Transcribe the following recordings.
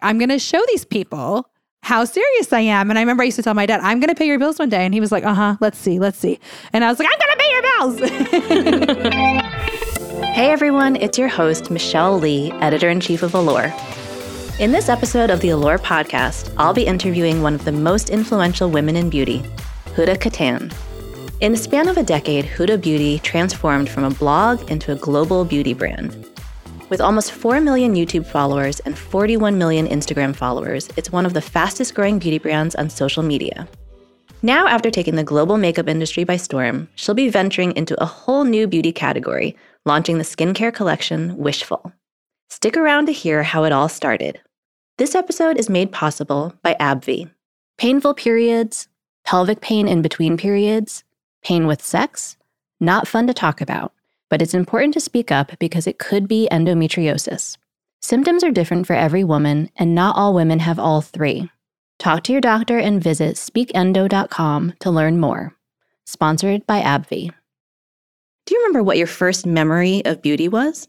I'm going to show these people how serious I am. And I remember I used to tell my dad, I'm going to pay your bills one day. And he was like, uh huh, let's see, let's see. And I was like, I'm going to pay your bills. hey everyone, it's your host, Michelle Lee, editor in chief of Allure. In this episode of the Allure podcast, I'll be interviewing one of the most influential women in beauty, Huda Kattan. In the span of a decade, Huda Beauty transformed from a blog into a global beauty brand. With almost 4 million YouTube followers and 41 million Instagram followers, it's one of the fastest growing beauty brands on social media. Now, after taking the global makeup industry by storm, she'll be venturing into a whole new beauty category, launching the skincare collection Wishful. Stick around to hear how it all started. This episode is made possible by AbbVie. Painful periods, pelvic pain in between periods, pain with sex, not fun to talk about but it's important to speak up because it could be endometriosis. Symptoms are different for every woman, and not all women have all three. Talk to your doctor and visit speakendo.com to learn more. Sponsored by AbbVie. Do you remember what your first memory of beauty was?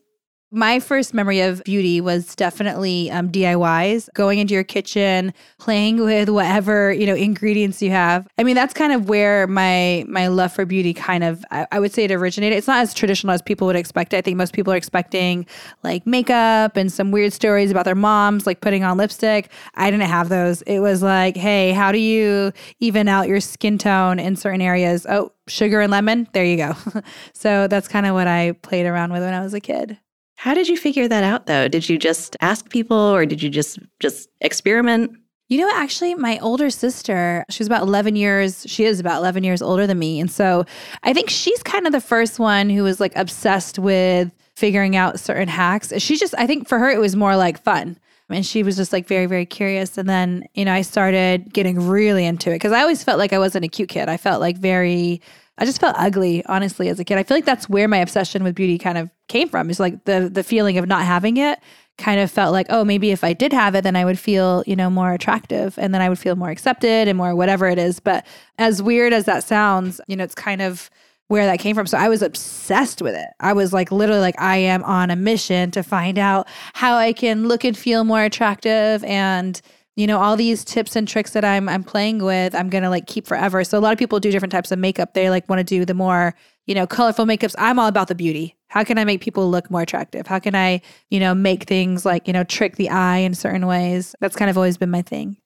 My first memory of beauty was definitely um, DIYs, going into your kitchen, playing with whatever you know ingredients you have. I mean, that's kind of where my my love for beauty kind of I, I would say it originated. It's not as traditional as people would expect. I think most people are expecting like makeup and some weird stories about their moms like putting on lipstick. I didn't have those. It was like, hey, how do you even out your skin tone in certain areas? Oh, sugar and lemon. There you go. so that's kind of what I played around with when I was a kid. How did you figure that out though? Did you just ask people or did you just just experiment? You know, actually, my older sister, she was about 11 years, she is about 11 years older than me. And so I think she's kind of the first one who was like obsessed with figuring out certain hacks. She just, I think for her, it was more like fun. And she was just like very, very curious. And then, you know, I started getting really into it because I always felt like I wasn't a cute kid. I felt like very, I just felt ugly, honestly, as a kid. I feel like that's where my obsession with beauty kind of came from. Is like the the feeling of not having it kind of felt like, oh, maybe if I did have it, then I would feel, you know, more attractive and then I would feel more accepted and more whatever it is. But as weird as that sounds, you know, it's kind of where that came from. So I was obsessed with it. I was like literally like I am on a mission to find out how I can look and feel more attractive and you know all these tips and tricks that i'm i'm playing with i'm gonna like keep forever. So a lot of people do different types of makeup. They like want to do the more you know colorful makeups. I'm all about the beauty. How can i make people look more attractive? How can i you know make things like you know trick the eye in certain ways? That's kind of always been my thing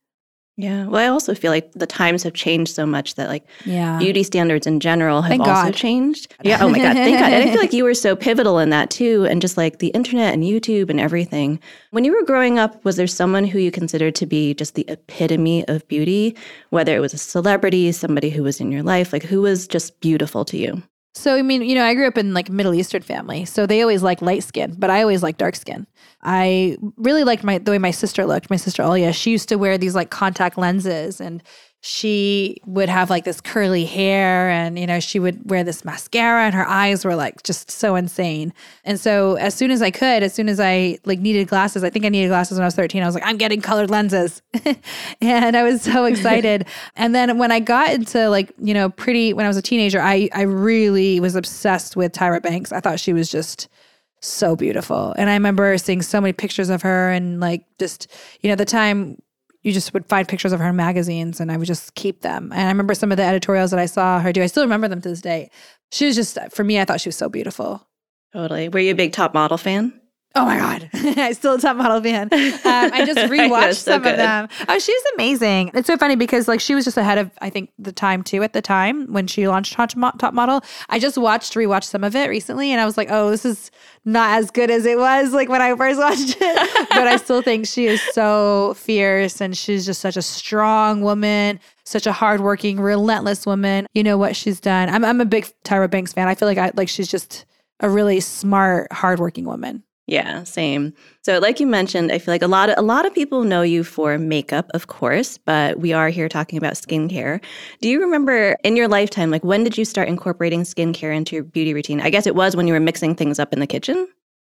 yeah. Well, I also feel like the times have changed so much that like yeah. beauty standards in general have Thank also God. changed. Yeah. Oh my God. Thank God. And I feel like you were so pivotal in that too. And just like the internet and YouTube and everything. When you were growing up, was there someone who you considered to be just the epitome of beauty? Whether it was a celebrity, somebody who was in your life, like who was just beautiful to you? So I mean, you know, I grew up in like Middle Eastern family, so they always like light skin, but I always like dark skin. I really liked my the way my sister looked. My sister Alya, she used to wear these like contact lenses, and she would have like this curly hair and you know she would wear this mascara and her eyes were like just so insane. And so as soon as i could as soon as i like needed glasses i think i needed glasses when i was 13 i was like i'm getting colored lenses. And i was so excited. And then when i got into like you know pretty when i was a teenager i i really was obsessed with tyra banks. I thought she was just so beautiful. And i remember seeing so many pictures of her and like just you know the time you just would find pictures of her in magazines and I would just keep them. And I remember some of the editorials that I saw her do. I still remember them to this day. She was just, for me, I thought she was so beautiful. Totally. Were you a big top model fan? Oh my God. I still a top model fan. Um, I just rewatched I some so of them. Oh, she's amazing. It's so funny because like she was just ahead of, I think, the time too at the time when she launched Top Model. I just watched, rewatched some of it recently and I was like, oh, this is not as good as it was like when I first watched it. but I still think she is so fierce and she's just such a strong woman, such a hardworking, relentless woman. You know what she's done. I'm, I'm a big Tyra Banks fan. I feel like I like she's just a really smart, hardworking woman. Yeah, same. So like you mentioned, I feel like a lot of a lot of people know you for makeup, of course, but we are here talking about skincare. Do you remember in your lifetime like when did you start incorporating skincare into your beauty routine? I guess it was when you were mixing things up in the kitchen.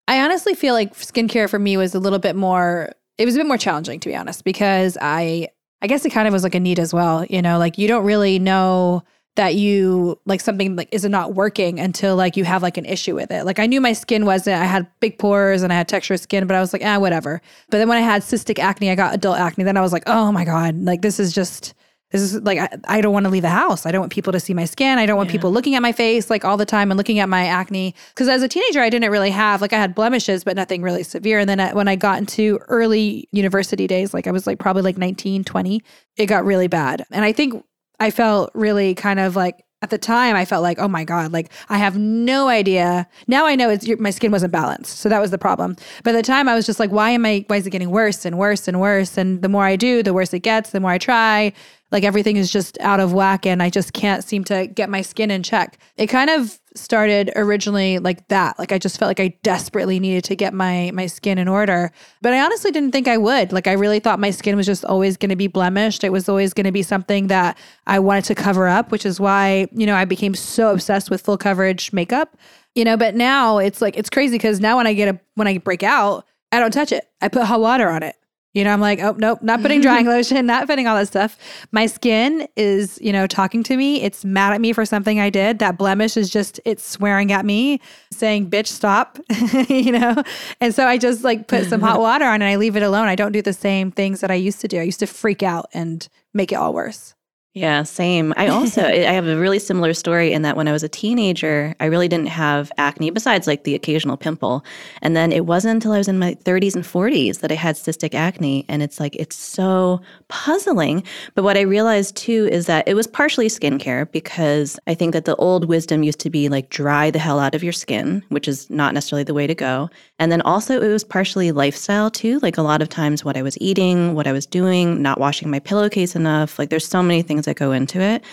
I honestly feel like skincare for me was a little bit more it was a bit more challenging to be honest because I I guess it kind of was like a need as well, you know, like you don't really know that you like something like is it not working until like you have like an issue with it. Like I knew my skin wasn't, I had big pores and I had texture skin, but I was like, ah, whatever. But then when I had cystic acne, I got adult acne. Then I was like, oh my God, like this is just, this is like, I, I don't want to leave the house. I don't want people to see my skin. I don't want Yeah. people looking at my face like all the time and looking at my acne. Cause as a teenager, I didn't really have, like I had blemishes, but nothing really severe. And then I, when I got into early university days, like I was like probably like 19, 20, it got really bad. And I think I felt really kind of like at the time I felt like oh my god like I have no idea. Now I know it's my skin wasn't balanced so that was the problem. But at the time I was just like why am I why is it getting worse and worse and worse? And the more I do the worse it gets the more I try. Like everything is just out of whack and I just can't seem to get my skin in check. It kind of started originally like that. Like I just felt like I desperately needed to get my my skin in order. But I honestly didn't think I would. Like I really thought my skin was just always going to be blemished. It was always going to be something that I wanted to cover up which is why you know I became so obsessed with full coverage makeup. You know but now it's like it's crazy cuz now when I get a when I break out I don't touch it. I put hot water on it you know, I'm like, oh, nope, not putting drying lotion, not putting all that stuff. My skin is, you know, talking to me. It's mad at me for something I did. That blemish is just, it's swearing at me, saying, bitch, stop, you know? And so I just like put some hot water on and I leave it alone. I don't do the same things that I used to do. I used to freak out and make it all worse. Yeah, same. I also I have a really similar story in that when I was a teenager, I really didn't have acne besides like the occasional pimple. And then it wasn't until I was in my 30s and 40s that I had cystic acne and it's like it's so puzzling. But what I realized too is that it was partially skincare because I think that the old wisdom used to be like dry the hell out of your skin, which is not necessarily the way to go. And then also it was partially lifestyle too, like a lot of times what I was eating, what I was doing, not washing my pillowcase enough. Like there's so many things that go into it.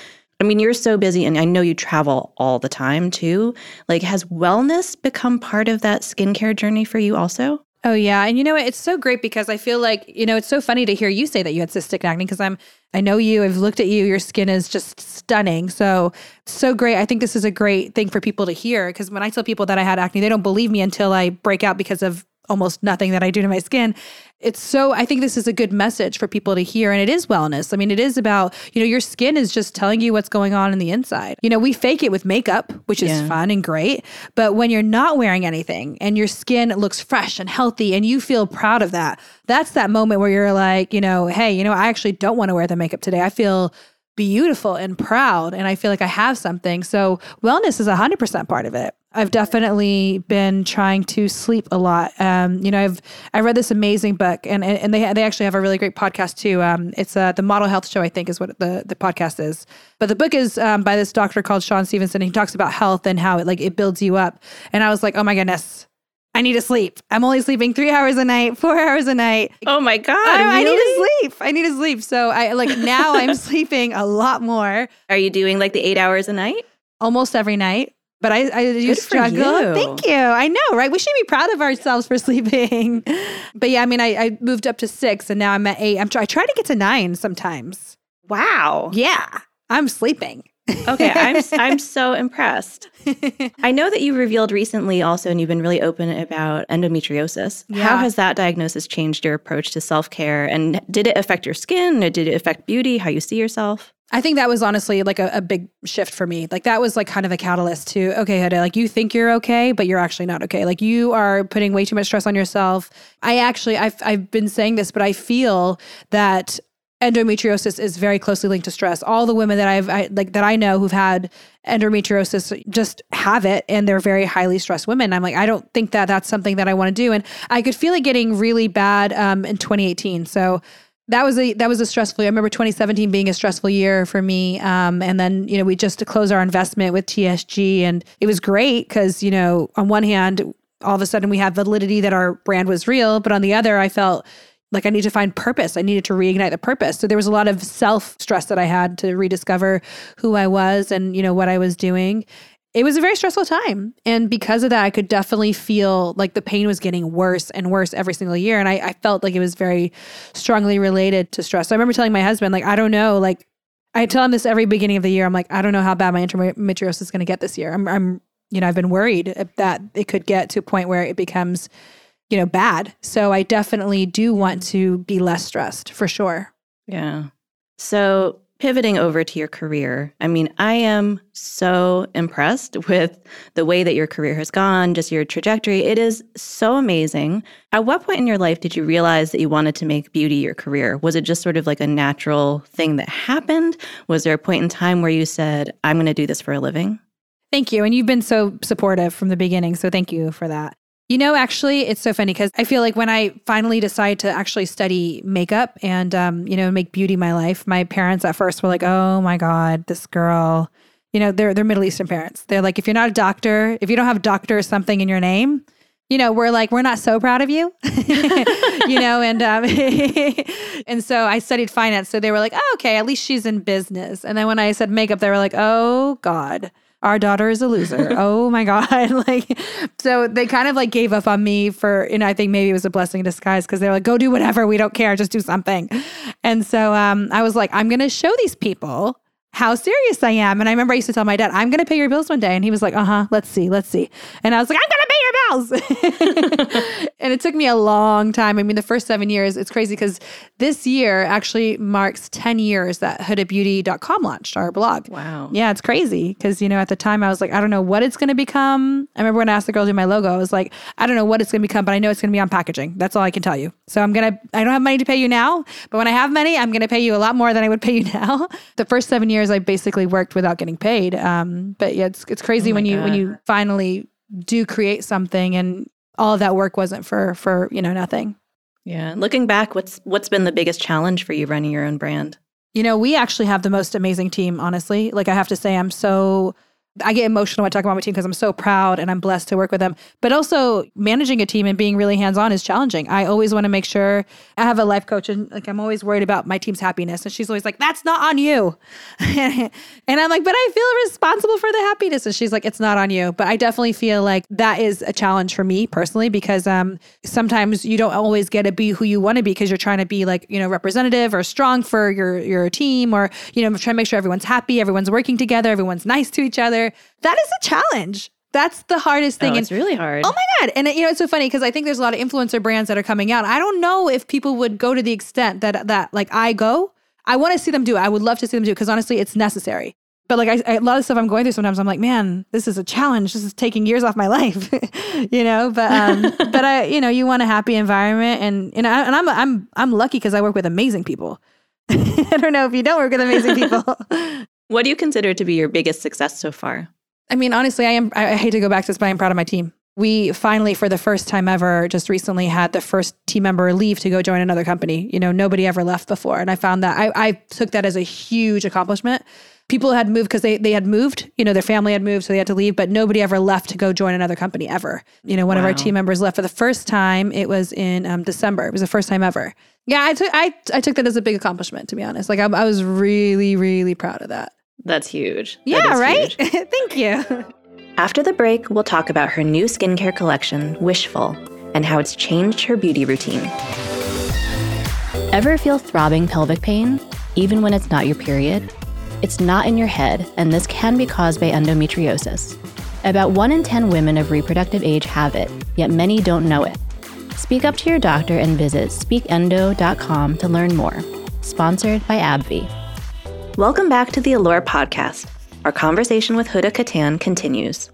I mean, you're so busy and I know you travel all the time too. Like, has wellness become part of that skincare journey for you also? Oh yeah, and you know what? It's so great because I feel like you know it's so funny to hear you say that you had cystic acne because I'm I know you. I've looked at you. Your skin is just stunning. So so great. I think this is a great thing for people to hear because when I tell people that I had acne, they don't believe me until I break out because of almost nothing that I do to my skin. It's so I think this is a good message for people to hear and it is wellness. I mean, it is about, you know, your skin is just telling you what's going on in the inside. You know, we fake it with makeup, which is fun and great, but when you're not wearing anything and your skin looks fresh and healthy and you feel proud of that, that's that moment where you're like, you know, hey, you know, I actually don't want to wear the makeup today. I feel beautiful and proud and I feel like I have something. So wellness is 100% part of it. I've definitely been trying to sleep a lot. Um, you know, I've I read this amazing book, and and they they actually have a really great podcast too. Um, it's uh, the Model Health Show, I think, is what the the podcast is. But the book is um, by this doctor called Shawn Stevenson. And he talks about health and how it like it builds you up. And I was like, oh my goodness, I need to sleep. I'm only sleeping three hours a night, four hours a night. Oh my God. I, I need to sleep. I need to sleep. So I like now I'm sleeping a lot more, Are you doing like the eight hours a night? almost every night. But I, I do Good struggle. you. Thank you. I know, right? We should be proud of ourselves for sleeping. But yeah, I mean, I, I moved up to six, and now I'm at eight. I'm try, I try to get to nine sometimes. Wow. Yeah, I'm sleeping. Okay, I'm I'm so impressed. I know that you revealed recently also, and you've been really open about endometriosis. How has that diagnosis changed your approach to self care? And did it affect your skin, or did it affect beauty, how you see yourself? I think that was honestly like a, a big shift for me. Like that was like kind of a catalyst to okay, Huda, like you think you're okay, but you're actually not okay. Like you are putting way too much stress on yourself. I actually I've I've been saying this, but I feel that endometriosis is very closely linked to stress. All the women that I've I, like that I know who've had endometriosis just have it and they're very highly stressed women. I'm like I don't think that that's something that I want to do and I could feel it getting really bad um, in 2018. So that was a that was a stressful year. I remember 2017 being a stressful year for me. Um, and then you know we just closed our investment with TSG, and it was great because you know on one hand, all of a sudden we had validity that our brand was real, but on the other, I felt like I need to find purpose. I needed to reignite the purpose. So there was a lot of self stress that I had to rediscover who I was and you know what I was doing. It was a very stressful time. And because of that, I could definitely feel like the pain was getting worse and worse every single year. And I, I felt like it was very strongly related to stress. So I remember telling my husband, like, I don't know, like, I tell him this every beginning of the year. I'm like, I don't know how bad my endometriosis is going to get this year. I'm, I'm, you know, I've been worried that it could get to a point where it becomes, you know, bad. So I definitely do want to be less stressed for sure. Yeah. So pivoting over to your career, I mean, I am so impressed with the way that your career has gone, just your trajectory. It is so amazing. At what point in your life did you realize that you wanted to make beauty your career? Was it just sort of like a natural thing that happened? Was there a point in time where you said, I'm going to do this for a living? Thank you. And you've been so supportive from the beginning. So thank you for that. You know, actually, it's so funny because I feel like when I finally decided to actually study makeup and, um, you know, make beauty my life, my parents at first were like, oh my God, this girl, you know, they're, they're Middle Eastern parents. They're like, if you're not a doctor, if you don't have doctor or something in your name, you know, we're like, we're not so proud of you, you know, and um, and so I studied finance, so they were like, oh, okay, at least she's in business. And then when I said makeup, they were like, oh God, our daughter is a loser. oh my God. like, so they kind of like gave up on me for, and I think maybe it was a blessing in disguise because they're like, go do whatever. We don't care. Just do something. And so um, I was like, I'm going to show these people how serious I am. And I remember I used to tell my dad, I'm going to pay your bills one day. And he was like, uh huh, let's see, let's see. And I was like, I'm going to pay and it took me a long time. I mean, the first seven years, it's crazy because this year actually marks 10 years that hudabeauty.com launched our blog. Wow. Yeah, it's crazy because, you know, at the time I was like, I don't know what it's going to become. I remember when I asked the girl to do my logo, I was like, I don't know what it's going to become, but I know it's going to be on packaging. That's all I can tell you. So I'm going to, I don't have money to pay you now, but when I have money, I'm going to pay you a lot more than I would pay you now. the first seven years, years I basically worked without getting paid. Um, but yeah, it's it's crazy oh when you God. when you finally do create something and all of that work wasn't for for you know nothing. Yeah, looking back, what's what's been the biggest challenge for you running your own brand? You know, we actually have the most amazing team. Honestly, like I have to say, I'm so I get emotional when I talk about my team because I'm so proud and I'm blessed to work with them. But also managing a team and being really hands-on is challenging. I always want to make sure I have a life coach and like I'm always worried about my team's happiness. And she's always like, that's not on you. and I'm like, but I feel responsible for the happiness. And she's like, it's not on you. But I definitely feel like that is a challenge for me personally because um sometimes you don't always get to be who you want to be because you're trying to be like, you know, representative or strong for your your team or, you know, trying to make sure everyone's happy, everyone's working together, everyone's nice to each other that is a challenge. That's the hardest thing. Oh, it's really hard. Oh my God. And you know, it's so funny because I think there's a lot of influencer brands that are coming out. I don't know if people would go to the extent that that like I go. I want to see them do it. I would love to see them do it because honestly, it's necessary. But like I, I, a lot of stuff I'm going through sometimes, I'm like, man, this is a challenge. This is taking years off my life, you know. But um, but I, you know, you want a happy environment, and and, I, and I'm I'm I'm lucky because I work with amazing people. I don't know if you don't work with amazing people. What do you consider to be your biggest success so far? I mean, honestly, I am. I hate to go back to this, but I am proud of my team. We finally, for the first time ever, just recently had the first team member leave to go join another company. You know, nobody ever left before, and I found that I, I took that as a huge accomplishment. People had moved because they they had moved. You know, their family had moved, so they had to leave, but nobody ever left to go join another company ever. You know, one wow. of our team members left for the first time. It was in um, December. It was the first time ever. Yeah, I took I I took that as a big accomplishment. To be honest, like I, I was really really proud of that. That's huge. Yeah, right? Huge. Thank you. After the break, we'll talk about her new skincare collection, Wishful, and how it's changed her beauty routine. Ever feel throbbing pelvic pain, even when it's not your period? It's not in your head, and this can be caused by endometriosis. About 1 in 10 women of reproductive age have it, yet many don't know it. Speak up to your doctor and visit speakendo.com to learn more. Sponsored by AbbVie. Welcome back to the Allure podcast. Our conversation with Huda Kattan continues.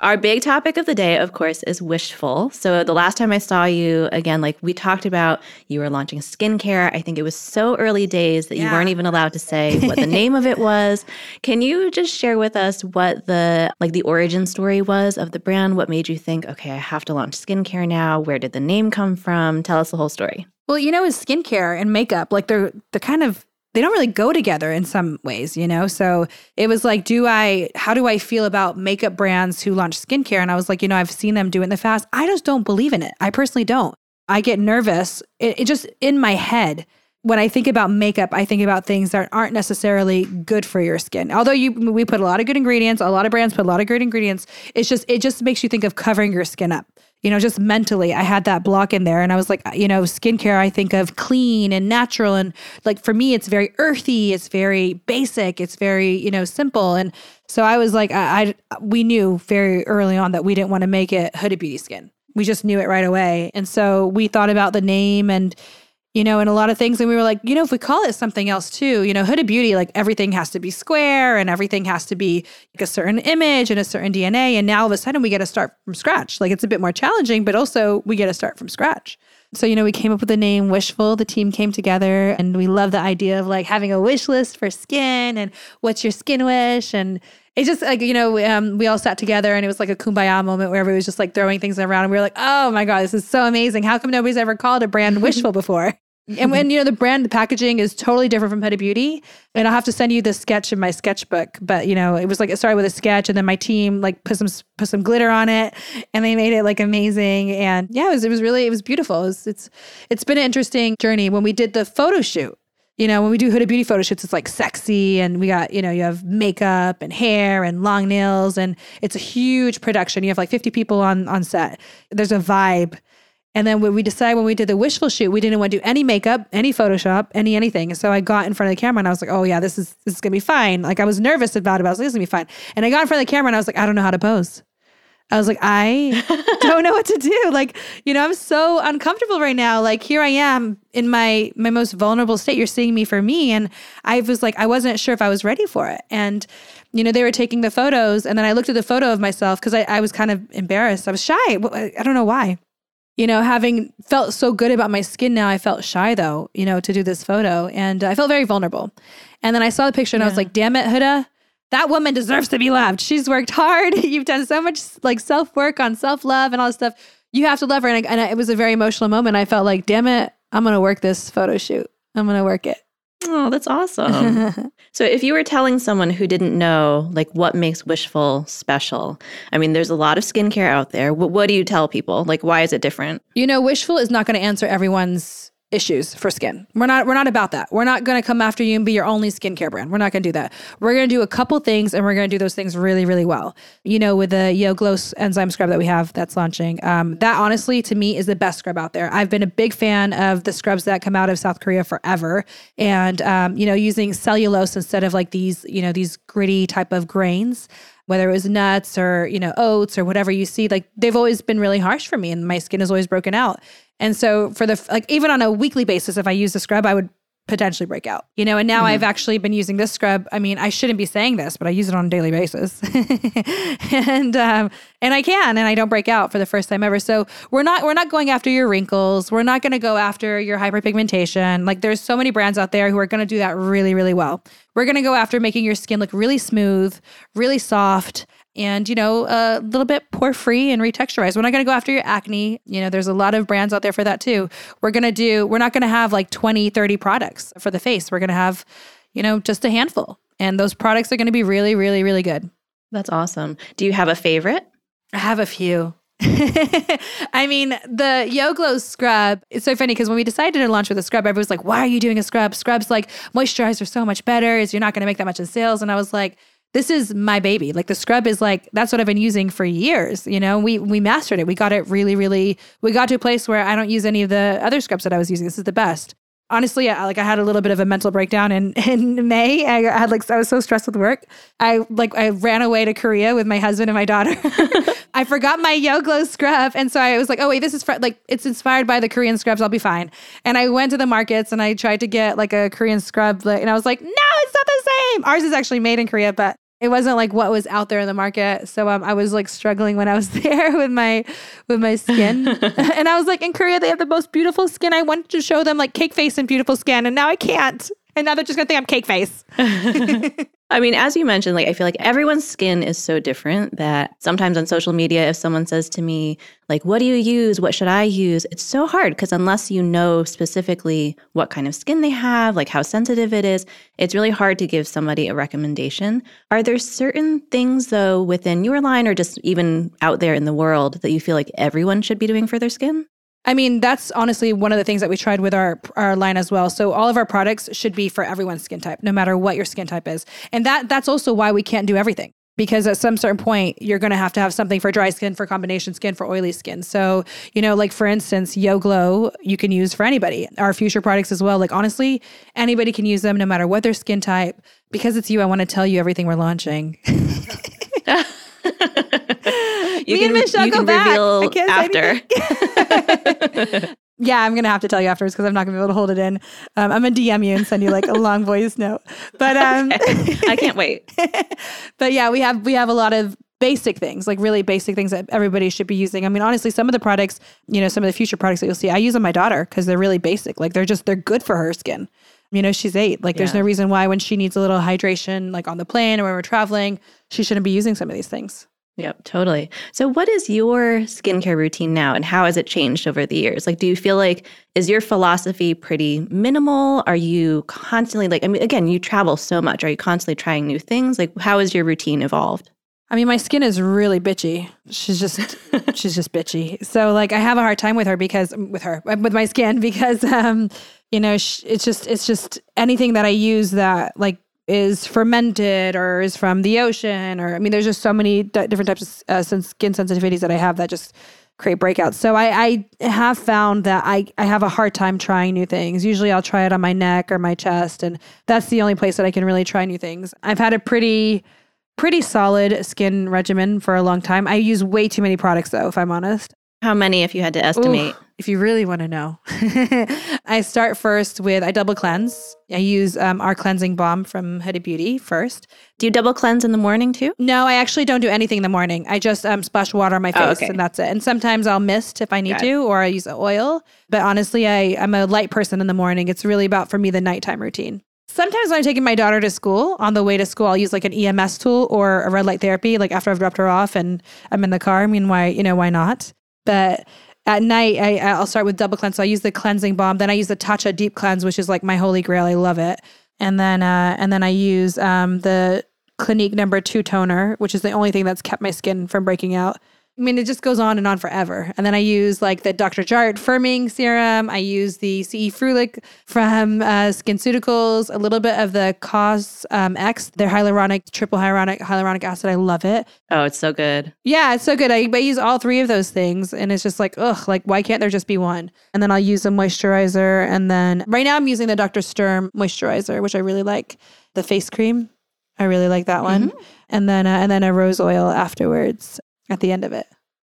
Our big topic of the day, of course, is wishful. So, the last time I saw you, again, like we talked about, you were launching skincare. I think it was so early days that yeah. you weren't even allowed to say what the name of it was. Can you just share with us what the like the origin story was of the brand? What made you think, okay, I have to launch skincare now? Where did the name come from? Tell us the whole story. Well, you know, is skincare and makeup like they're they're kind of they don't really go together in some ways, you know? So it was like, do I, how do I feel about makeup brands who launch skincare? And I was like, you know, I've seen them do it in the past. I just don't believe in it. I personally don't. I get nervous. It, it just in my head. When I think about makeup, I think about things that aren't necessarily good for your skin. Although you, we put a lot of good ingredients, a lot of brands put a lot of good ingredients. It's just, it just makes you think of covering your skin up you know, just mentally, I had that block in there. And I was like, you know, skincare, I think of clean and natural. And like for me, it's very earthy, it's very basic, it's very, you know, simple. And so I was like, I, I we knew very early on that we didn't want to make it Huda Beauty Skin. We just knew it right away. And so we thought about the name and you know, and a lot of things. And we were like, you know, if we call it something else too, you know, Huda Beauty, like everything has to be square and everything has to be like a certain image and a certain DNA. And now all of a sudden we get to start from scratch. Like it's a bit more challenging, but also we get to start from scratch. So, you know, we came up with the name Wishful. The team came together and we love the idea of like having a wish list for skin and what's your skin wish. And it just like, you know, um, we all sat together and it was like a kumbaya moment where everybody was just like throwing things around. And we were like, oh my God, this is so amazing. How come nobody's ever called a brand Wishful before? And when you know the brand, the packaging is totally different from Huda Beauty. And I'll have to send you the sketch in my sketchbook. But you know, it was like it started with a sketch, and then my team like put some put some glitter on it, and they made it like amazing. And yeah, it was it was really it was beautiful. It was, it's it's been an interesting journey. When we did the photo shoot, you know, when we do Huda Beauty photo shoots, it's like sexy, and we got you know you have makeup and hair and long nails, and it's a huge production. You have like fifty people on on set. There's a vibe and then when we decided when we did the wishful shoot, we didn't want to do any makeup, any Photoshop, any anything. So I got in front of the camera and I was like, oh yeah, this is this is gonna be fine. Like I was nervous about it, but I was like, this is gonna be fine. And I got in front of the camera and I was like, I don't know how to pose. I was like, I don't know what to do. Like, you know, I'm so uncomfortable right now. Like here I am in my my most vulnerable state. You're seeing me for me. And I was like, I wasn't sure if I was ready for it. And, you know, they were taking the photos and then I looked at the photo of myself because I, I was kind of embarrassed. I was shy. I don't know why you know, having felt so good about my skin now, I felt shy though, you know, to do this photo. And uh, I felt very vulnerable. And then I saw the picture and yeah. I was like, damn it, Huda, that woman deserves to be loved. She's worked hard. You've done so much like self work on self love and all this stuff. You have to love her. And, I, and it was a very emotional moment. I felt like, damn it, I'm going to work this photo shoot. I'm going to work it. Oh, that's awesome. so if you were telling someone who didn't know like what makes Wishful special, I mean there's a lot of skincare out there. What, what do you tell people? Like why is it different? You know, Wishful is not going to answer everyone's issues for skin. We're not we're not about that. We're not going to come after you and be your only skincare brand. We're not going to do that. We're going to do a couple things and we're going to do those things really really well. You know, with the Yo Glow enzyme scrub that we have that's launching. Um, that honestly to me is the best scrub out there. I've been a big fan of the scrubs that come out of South Korea forever and um, you know, using cellulose instead of like these, you know, these gritty type of grains whether it was nuts or you know oats or whatever you see like they've always been really harsh for me and my skin has always broken out and so for the like even on a weekly basis, if I use the scrub, I would potentially break out. You know, and now mm-hmm. I've actually been using this scrub. I mean, I shouldn't be saying this, but I use it on a daily basis. and um and I can and I don't break out for the first time ever. So we're not we're not going after your wrinkles. We're not going to go after your hyperpigmentation. Like there's so many brands out there who are going to do that really really well. We're going to go after making your skin look really smooth, really soft and you know a little bit pore free and retexturized. We're not going to go after your acne. You know there's a lot of brands out there for that too. We're going to do we're not going to have like 20 30 products for the face. We're going to have you know just a handful. And those products are going to be really really really good. That's awesome. Do you have a favorite? I have a few. I mean, the Yo Glow scrub, it's so funny because when we decided to launch with a scrub, everybody was like, why are you doing a scrub? Scrubs like moisturize are so much better. Is you're not going to make that much in sales. And I was like, this is my baby. Like the scrub is like that's what I've been using for years. You know, we we mastered it. We got it really, really. We got to a place where I don't use any of the other scrubs that I was using. This is the best. Honestly, I, like I had a little bit of a mental breakdown in in May. I had like I was so stressed with work. I like I ran away to Korea with my husband and my daughter. I forgot my Yo Glow scrub, and so I was like, "Oh wait, this is fr- like it's inspired by the Korean scrubs. I'll be fine." And I went to the markets and I tried to get like a Korean scrub, and I was like, "No, it's not the same." Ours is actually made in Korea, but it wasn't like what was out there in the market. So um, I was like struggling when I was there with my with my skin, and I was like, in Korea they have the most beautiful skin. I wanted to show them like cake face and beautiful skin, and now I can't. And now they're just gonna think I'm cake face. I mean, as you mentioned, like I feel like everyone's skin is so different that sometimes on social media, if someone says to me, like, what do you use? What should I use? It's so hard because unless you know specifically what kind of skin they have, like how sensitive it is, it's really hard to give somebody a recommendation. Are there certain things though within your line or just even out there in the world that you feel like everyone should be doing for their skin? I mean, that's honestly one of the things that we tried with our our line as well. So all of our products should be for everyone's skin type, no matter what your skin type is. And that that's also why we can't do everything. Because at some certain point, you're going to have to have something for dry skin, for combination skin, for oily skin. So, you know, like for instance, Yo Glow, you can use for anybody. Our future products as well. Like honestly, anybody can use them no matter what their skin type. Because it's you, I want to tell you everything we're launching. you Me can, and Michelle go back. reveal after. Yeah, I'm gonna have to tell you afterwards because I'm not gonna be able to hold it in. Um, I'm gonna DM you and send you like a long voice note. But um, okay. I can't wait. but yeah, we have we have a lot of basic things, like really basic things that everybody should be using. I mean, honestly, some of the products, you know, some of the future products that you'll see, I use on my daughter because they're really basic. Like they're just they're good for her skin. You know, she's eight. Like, yeah. there's no reason why when she needs a little hydration, like on the plane or when we're traveling, she shouldn't be using some of these things. Yep, totally. So, what is your skincare routine now and how has it changed over the years? Like, do you feel like, is your philosophy pretty minimal? Are you constantly, like, I mean, again, you travel so much. Are you constantly trying new things? Like, how has your routine evolved? I mean, my skin is really bitchy. She's just, she's just bitchy. So, like, I have a hard time with her because, with her, with my skin because, um, you know, it's just, it's just anything that I use that, like, is fermented or is from the ocean or I mean there's just so many d- different types of uh, skin sensitivities that I have that just create breakouts. So I, I have found that I, I have a hard time trying new things. Usually I'll try it on my neck or my chest and that's the only place that I can really try new things. I've had a pretty pretty solid skin regimen for a long time. I use way too many products though if I'm honest. How many if you had to estimate? Ooh, if you really want to know. I start first with I double cleanse. I use um, our cleansing balm from Huda Beauty first. Do you double cleanse in the morning too? No, I actually don't do anything in the morning. I just um, splash water on my oh, face oh, okay. and that's it. And sometimes I'll mist if I need Got to, it. or I use oil. But honestly, I, I'm a light person in the morning. It's really about for me the nighttime routine. Sometimes when I'm taking my daughter to school, on the way to school, I'll use like an EMS tool or a red light therapy, like after I've dropped her off and I'm in the car. I mean, why, you know, why not? But at night, I, I'll start with double cleanse. So I use the cleansing balm. Then I use the Tatcha Deep Cleanse, which is like my holy grail. I love it. And then, uh, and then I use um, the Clinique number two toner, which is the only thing that's kept my skin from breaking out. I mean, it just goes on and on forever. And then I use like the Dr. Jart firming serum. I use the CE Ferulic from uh, SkinCeuticals, a little bit of the Cos um, X, their hyaluronic, triple hyaluronic, hyaluronic acid. I love it. Oh, it's so good. Yeah, it's so good. I, I use all three of those things. And it's just like, ugh, like, why can't there just be one? And then I'll use a moisturizer. And then right now I'm using the Dr. Sturm moisturizer, which I really like. The face cream. I really like that one. Mm-hmm. And then, uh, and then a rose oil afterwards at the end of it.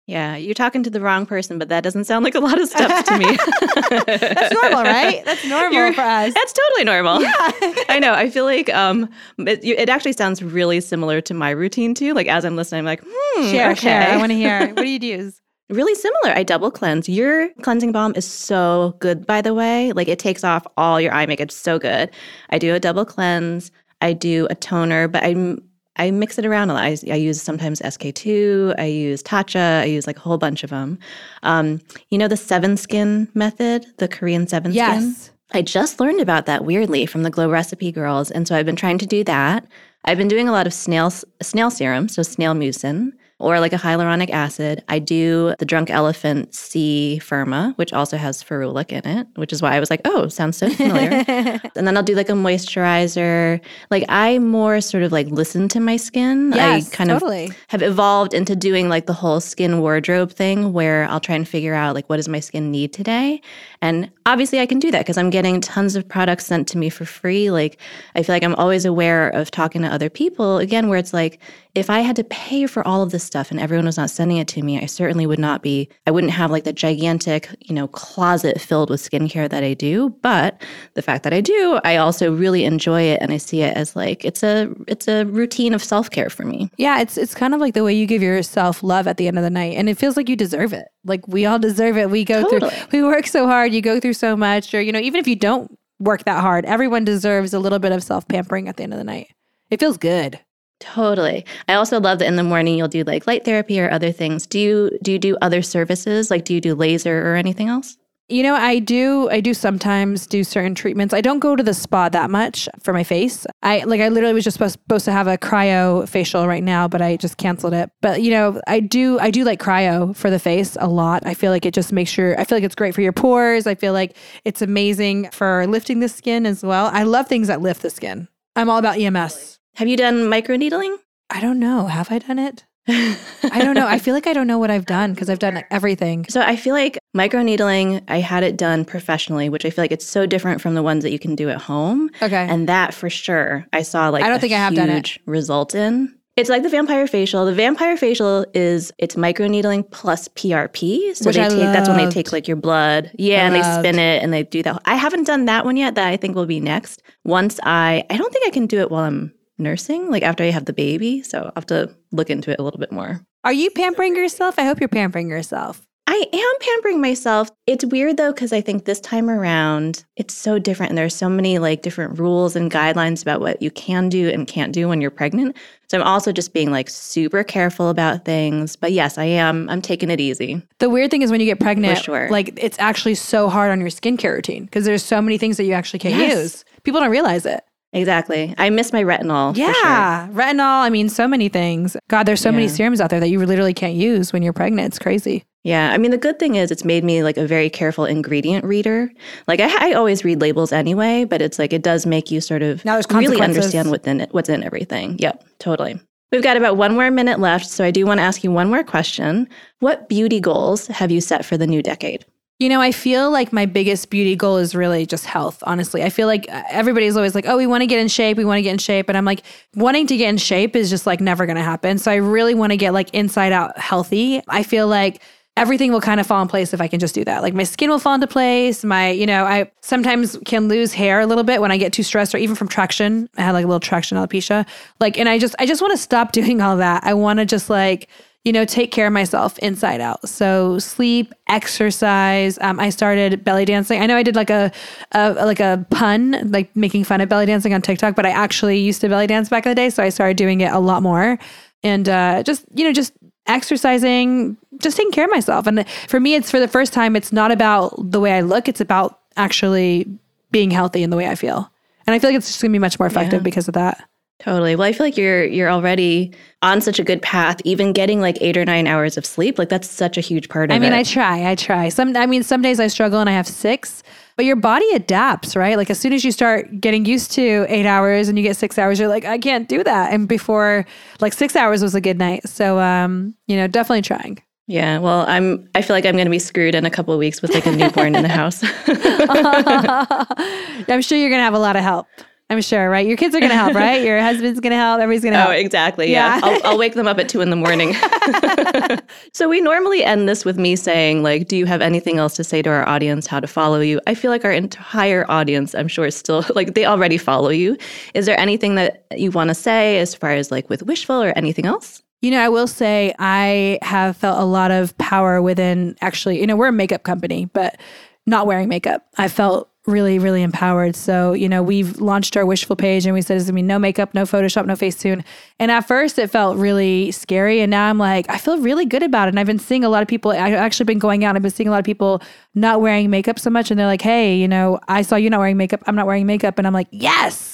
Yeah, you're talking to the wrong person, but that doesn't sound like a lot of steps to me. that's normal, right? That's normal you're, for us. That's totally normal. Yeah, I know. I feel like um, it, it, actually sounds really similar to my routine too. Like as I'm listening, I'm like, hmm, share, okay. share. I want to hear. What do you use? Really similar. I double cleanse. Your cleansing balm is so good, by the way. Like it takes off all your eye makeup. It's so good. I do a double cleanse. I do a toner, but I'm I mix it around a lot. I, I, use sometimes SK2, I use Tatcha, I use like a whole bunch of them. Um, you know the seven skin method, the Korean seven yes. skin? I just learned about that weirdly from the Glow Recipe Girls. And so I've been trying to do that. I've been doing a lot of snail, snail serum, so snail mucin or like a hyaluronic acid. I do the Drunk Elephant C Firma, which also has ferulic in it, which is why I was like, oh, sounds so familiar. and then I'll do like a moisturizer. Like I more sort of like listen to my skin. Yes, I kind totally. of have evolved into doing like the whole skin wardrobe thing where I'll try and figure out like what does my skin need today. And obviously I can do that because I'm getting tons of products sent to me for free. Like I feel like I'm always aware of talking to other people again where it's like if I had to pay for all of this stuff and everyone was not sending it to me, I certainly would not be, I wouldn't have like the gigantic, you know, closet filled with skincare that I do. But the fact that I do, I also really enjoy it and I see it as like it's a it's a routine of self-care for me. Yeah, it's it's kind of like the way you give yourself love at the end of the night. And it feels like you deserve it. Like we all deserve it. We go totally. through we work so hard, you go through so much, or you know, even if you don't work that hard, everyone deserves a little bit of self-pampering at the end of the night. It feels good. Totally. I also love that in the morning you'll do like light therapy or other things. Do you do you do other services? Like do you do laser or anything else? You know, I do I do sometimes do certain treatments. I don't go to the spa that much for my face. I like I literally was just supposed, supposed to have a cryo facial right now, but I just canceled it. But you know, I do I do like cryo for the face a lot. I feel like it just makes sure I feel like it's great for your pores. I feel like it's amazing for lifting the skin as well. I love things that lift the skin. I'm all about EMS. Have you done microneedling? I don't know. Have I done it? I don't know. I feel like I don't know what I've done because I've done like everything. So I feel like microneedling, I had it done professionally, which I feel like it's so different from the ones that you can do at home. Okay. And that for sure, I saw like I don't think I have done it. result in. It's like the vampire facial. The vampire facial is it's microneedling plus PRP. So Which they I take that's when they take like your blood. Yeah, I and they spin it and they do that. I haven't done that one yet. That I think will be next. Once I I don't think I can do it while I'm nursing, like after I have the baby. So I'll have to look into it a little bit more. Are you pampering yourself? I hope you're pampering yourself. I am pampering myself. It's weird though, because I think this time around it's so different and there's so many like different rules and guidelines about what you can do and can't do when you're pregnant. So I'm also just being like super careful about things. But yes, I am. I'm taking it easy. The weird thing is when you get pregnant, sure. like it's actually so hard on your skincare routine because there's so many things that you actually can't Yes. use. People don't realize it. Exactly. I miss my retinol. for sure. Yeah, retinol. I mean, so many things. God, there's so many serums out there that you literally can't use when you're pregnant. It's crazy. Yeah. I mean, the good thing is it's made me like a very careful ingredient reader. Like I, I always read labels anyway, but it's like it does make you sort of Now there's really understand what's in it, what's in everything. Yep, totally. We've got about one more minute left, so I do want to ask you one more question. What beauty goals have you set for the new decade? You know, I feel like my biggest beauty goal is really just health, honestly. I feel like uh, everybody's always like, oh, we want to get in shape. We want to get in shape. And I'm like, wanting to get in shape is just like never going to happen. So I really want to get like inside out healthy. I feel like everything will kind of fall in place if I can just do that. Like my skin will fall into place. My, you know, I sometimes can lose hair a little bit when I get too stressed or even from traction. I had like a little traction alopecia. Like, and I just, I just want to stop doing all that. I want to just like, you know, take care of myself inside out. So sleep, exercise. Um, I started belly dancing. I know I did like a, a like a pun, like making fun of belly dancing on TikTok, but I actually used to belly dance back in the day, so I started doing it a lot more. And uh, just you know, just exercising, just taking care of myself. And for me, it's for the first time. It's not about the way I look. It's about actually being healthy in the way I feel. And I feel like it's just gonna be much more effective Yeah. because of that. Totally. Well, I feel like you're you're already on such a good path. Even getting like eight or nine hours of sleep, like that's such a huge part of it. I mean, it. I try, I try. Some, I mean, some days I struggle and I have six, but your body adapts, right? Like as soon as you start getting used to eight hours and you get six hours, you're like, I can't do that. And before, like six hours was a good night. So, um, you know, definitely trying. yeah. Well, I'm. I feel like I'm going to be screwed in a couple of weeks with like a newborn in the house. I'm sure you're gonna have a lot of help. I'm sure, right? Your kids are gonna help, right? Your husband's gonna help. Everybody's gonna Oh, help. exactly. Yeah. Yeah. I'll, I'll wake them up at two in the morning. so we normally end this with me saying, like, do you have anything else to say to our audience, how to follow you? I feel like our entire audience, I'm sure, is still like they already follow you. Is there anything that you want to say as far as like with Wishful or anything else? You know, I will say I have felt a lot of power within actually, you know, we're a makeup company, but not wearing makeup. I felt really, really empowered. So, you know, we've launched our Wishful page and we said, it's gonna be no makeup, no Photoshop, no Facetune. And at first it felt really scary. And now I'm like, I feel really good about it. And I've been seeing a lot of people, I've actually been going out, I've been seeing a lot of people not wearing makeup so much. And they're like, hey, you know, I saw you not wearing makeup. I'm not wearing makeup. And I'm like, yes.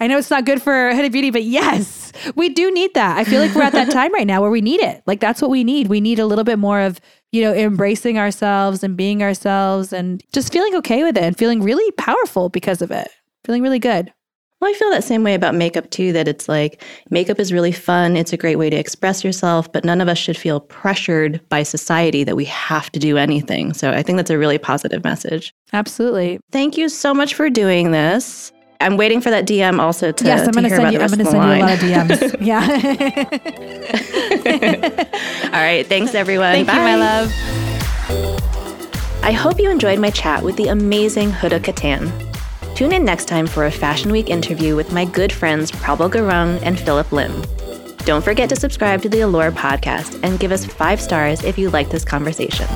I know it's not good for Huda Beauty, but yes, we do need that. I feel like we're at that time right now where we need it. Like that's what we need. We need a little bit more of, you know, embracing ourselves and being ourselves and just feeling okay with it and feeling really powerful because of it. Feeling really good. Well, I feel that same way about makeup too, that it's like makeup is really fun. It's a great way to express yourself, but none of us should feel pressured by society that we have to do anything. So I think that's a really positive message. Absolutely. Thank you so much for doing this. I'm waiting for that DM also to, yes, I'm going to send you. I'm going to send you a lot of DMs. Yeah. All right. Thanks, everyone. Thank you, my love. I hope you enjoyed my chat with the amazing Huda Kattan. Tune in next time for a Fashion Week interview with my good friends Prabal Gurung and Phillip Lim. Don't forget to subscribe to the Allure podcast and give us five stars if you like this conversation.